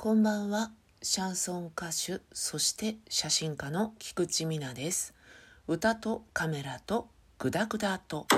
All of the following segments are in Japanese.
こんばんは。シャンソン歌手、そして写真家の菊池美奈です。歌とカメラとグダグダと。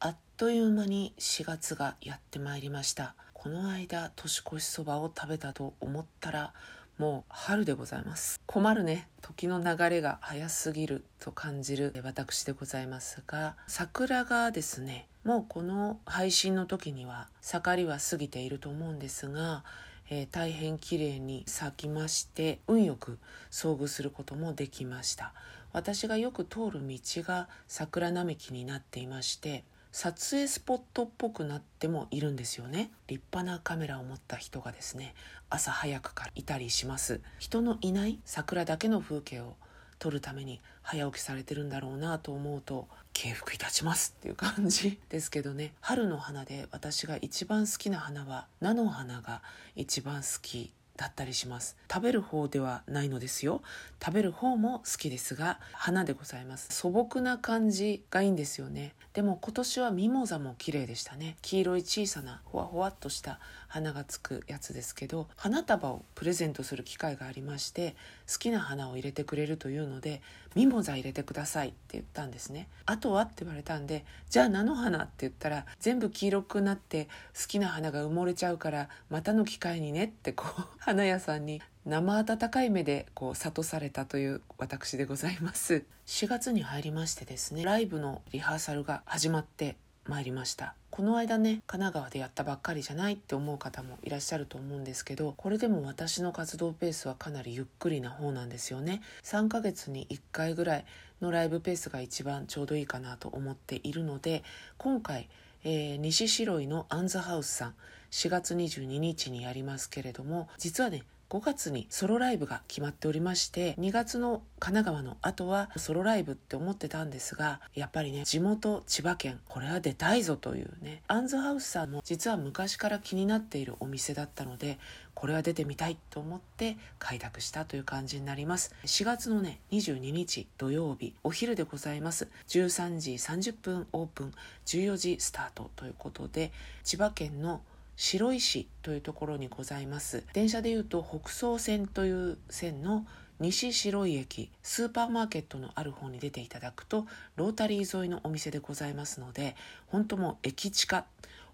あっという間に4月がやってまいりました。この間年越しそばを食べたと思ったらもう春でございます。困るね。時の流れが早すぎる。と感じる。私でございますが桜がですねもうこの配信の時には盛りは過ぎていると思うんですが、えー、大変綺麗に咲きまして運よく遭遇することもできました。私がよく通る道が桜並木になっていまして撮影スポットっぽくなってもいるんですよね。立派なカメラを持った人がですね朝早くからいたりします。人のいない桜だけの風景を撮るために早起きされてるんだろうなと思うと敬服いたしますっていう感じですけどね。春の花で私が一番好きな花は菜の花が一番好きだったりします。食べる方ではないのですよ。食べる方も好きですが花でございます。素朴な感じがいいんですよね。でも今年はミモザも綺麗でしたね。黄色い小さなほわほわっとした花がつくやつですけど花束をプレゼントする機会がありまして好きな花を入れてくれるというのでミモザ入れてくださいって言ったんですね。あとはって言われたんでじゃあ菜の花って言ったら全部黄色くなって好きな花が埋もれちゃうからまたの機会にねってこう花屋さんに生温かい目でこう諭されたという私でございます。4月に入りましてですねライブのリハーサルが始まってまいりました。この間ね神奈川でやったばっかりじゃないって思う方もいらっしゃると思うんですけどこれでも私の活動ペースはかなりゆっくりな方なんですよね。3ヶ月に1回ぐらいのライブペースが一番ちょうどいいかなと思っているので今回、えー、西白井のアンズハウスさん4月22日にやりますけれども実はね5月にソロライブが決まっておりまして2月の神奈川の後はソロライブって思ってたんですがやっぱりね地元千葉県これは出たいぞというねアンズハウスさんも実は昔から気になっているお店だったのでこれは出てみたいと思って開拓したという感じになります。4月のね22日土曜日お昼でございます。13時30分オープン14時スタートということで千葉県の白石というところにございます。電車でいうと北総線という線の西白井駅スーパーマーケットのある方に出ていただくとロータリー沿いのお店でございますので本当もう駅近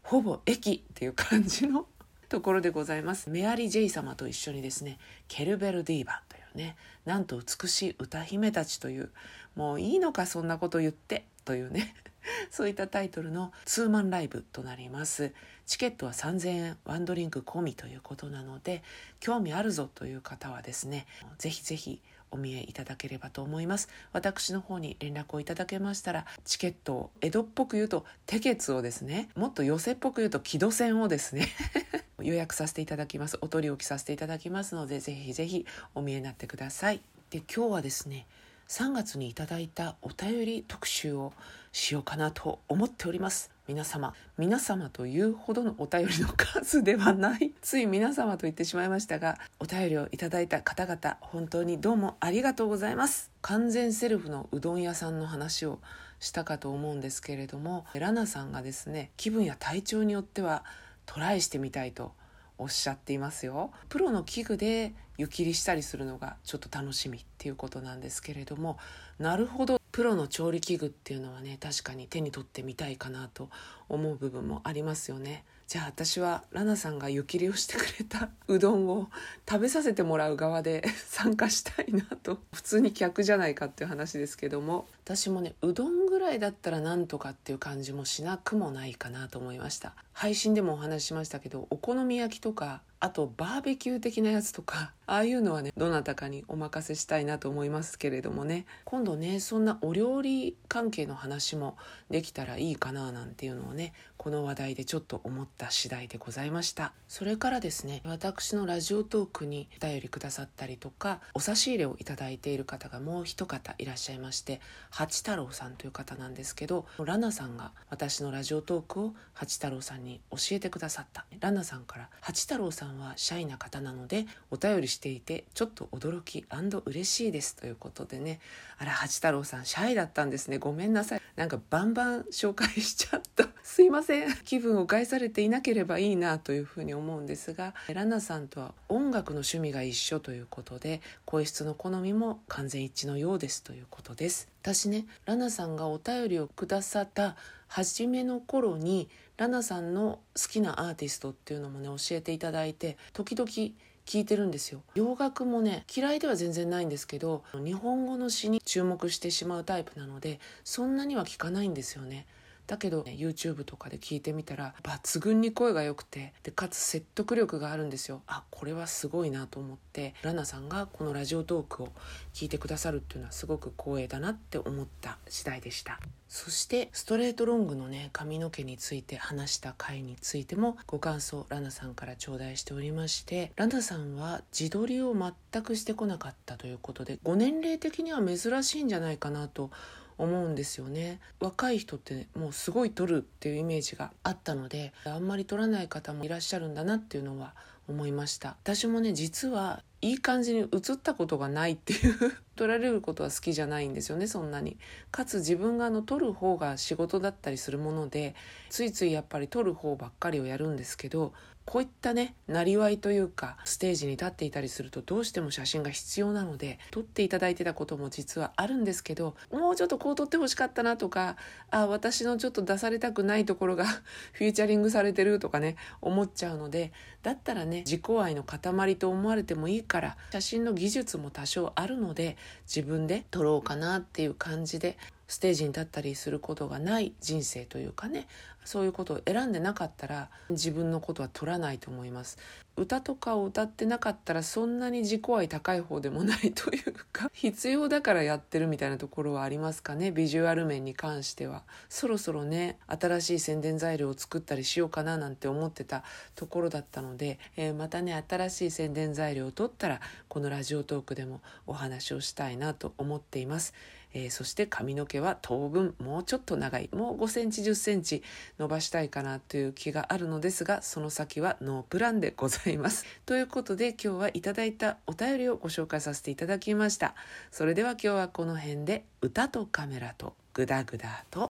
ほぼ駅っていう感じの ところでございます。メアリー・ジェイ様と一緒にですねケルベル・ディーバというねなんと美しい歌姫たちというもういいのかそんなこと言ってというね そういったタイトルのツーマンライブとなります。チケットは3000円ワンドリンク込みということなので興味あるぞという方はですねぜひぜひお見えいただければと思います。私の方に連絡をいただけましたらチケットを江戸っぽく言うとテケツをですねもっと寄せっぽく言うと木戸線をですね 予約させていただきます。お取り置きさせていただきますのでぜひぜひお見えになってください。で今日はですね3月にいただいたお便り特集をしようかなと思っております。皆様皆様というほどのお便りの数ではない。つい皆様と言ってしまいましたがお便りをいただいた方々本当にどうもありがとうございます。完全セルフのうどん屋さんの話をしたかと思うんですけれどもラナさんがですね気分や体調によってはトライしてみたいとおっしゃっていますよ。プロの器具で湯切りしたりするのがちょっと楽しみっていうことなんですけれどもなるほど。プロの調理器具っていうのはね確かに手に取ってみたいかなと思う部分もありますよね。じゃあ私はラナさんが湯切りをしてくれたうどんを食べさせてもらう側で 参加したいなと。普通に客じゃないかっていう話ですけども。私もねうどんぐらいだったらなんとかっていう感じもしなくもないかなと思いました。配信でもお話ししましたけどお好み焼きとかあとバーベキュー的なやつとか ああいうのはねどなたかにお任せしたいなと思いますけれどもね。今度ねそんなお料理関係の話もできたらいいかななんていうのをねこの話題でちょっと思った次第でございました。それからですね私のラジオトークにお便りくださったりとかお差し入れをいただいている方がもう一方いらっしゃいまして八太郎さんという方なんですけどラナさんが私のラジオトークを八太郎さんに教えてくださった。ラナさんから八太郎さんはシャイな方なのでお便りしていてちょっと驚き嬉しいです。ということでね。あら八太郎さんシャイだったんですね。ごめんなさい。なんかバンバン紹介しちゃった。すいません。気分を害されていなければいいなというふうに思うんですがラナさんとは音楽の趣味が一緒ということで声質の好みも完全一致のようですということです。私ねラナさんがお便りをくださった初めの頃にラナさんの好きなアーティストっていうのもね教えていただいて時々聞いてるんですよ。洋楽もね嫌いでは全然ないんですけど日本語の詩に注目してしまうタイプなのでそんなには聞かないんですよね。だけど、ね、YouTube とかで聞いてみたら抜群に声が良くてでかつ説得力があるんですよ。あこれはすごいなと思ってラナさんがこのラジオトークを聞いてくださるっていうのはすごく光栄だなって思った次第でした。そしてストレートロングのね髪の毛について話した回についてもご感想ラナさんから頂戴しておりましてラナさんは自撮りを全くしてこなかったということでご年齢的には珍しいんじゃないかなと思うんですよね。若い人ってもうすごい撮るっていうイメージがあったのであんまり撮らない方もいらっしゃるんだなっていうのは思いました。私もね実はいい感じに映ったことがないっていう 撮られることは好きじゃないんですよねそんなに。かつ自分があの撮る方が仕事だったりするものでついついやっぱり撮る方ばっかりをやるんですけどこういったねなりわいというかステージに立っていたりするとどうしても写真が必要なので撮っていただいてたことも実はあるんですけどもうちょっとこう撮ってほしかったなとかあ私のちょっと出されたくないところが フューチャリングされてるとかね思っちゃうのでだったらね自己愛の塊と思われてもいいから写真の技術も多少あるので自分で撮ろうかなっていう感じでステージに立ったりすることがない人生というかねそういうことを選んでなかったら自分のことは取らないと思います。歌とかを歌ってなかったらそんなに自己愛高い方でもないというか 必要だからやってるみたいなところはありますかね？ビジュアル面に関しては。そろそろね新しい宣伝材料を作ったりしようかななんて思ってたところだったので、えー、またね新しい宣伝材料を取ったらこのラジオトークでもお話をしたいなと思っています。えー、そして髪の毛は当分もうちょっと長いもう5センチ10センチ伸ばしたいかなという気があるのですがその先はノープランでございます。ということで今日はいただいたお便りをご紹介させていただきました。それでは今日はこの辺で歌とカメラとグダグダと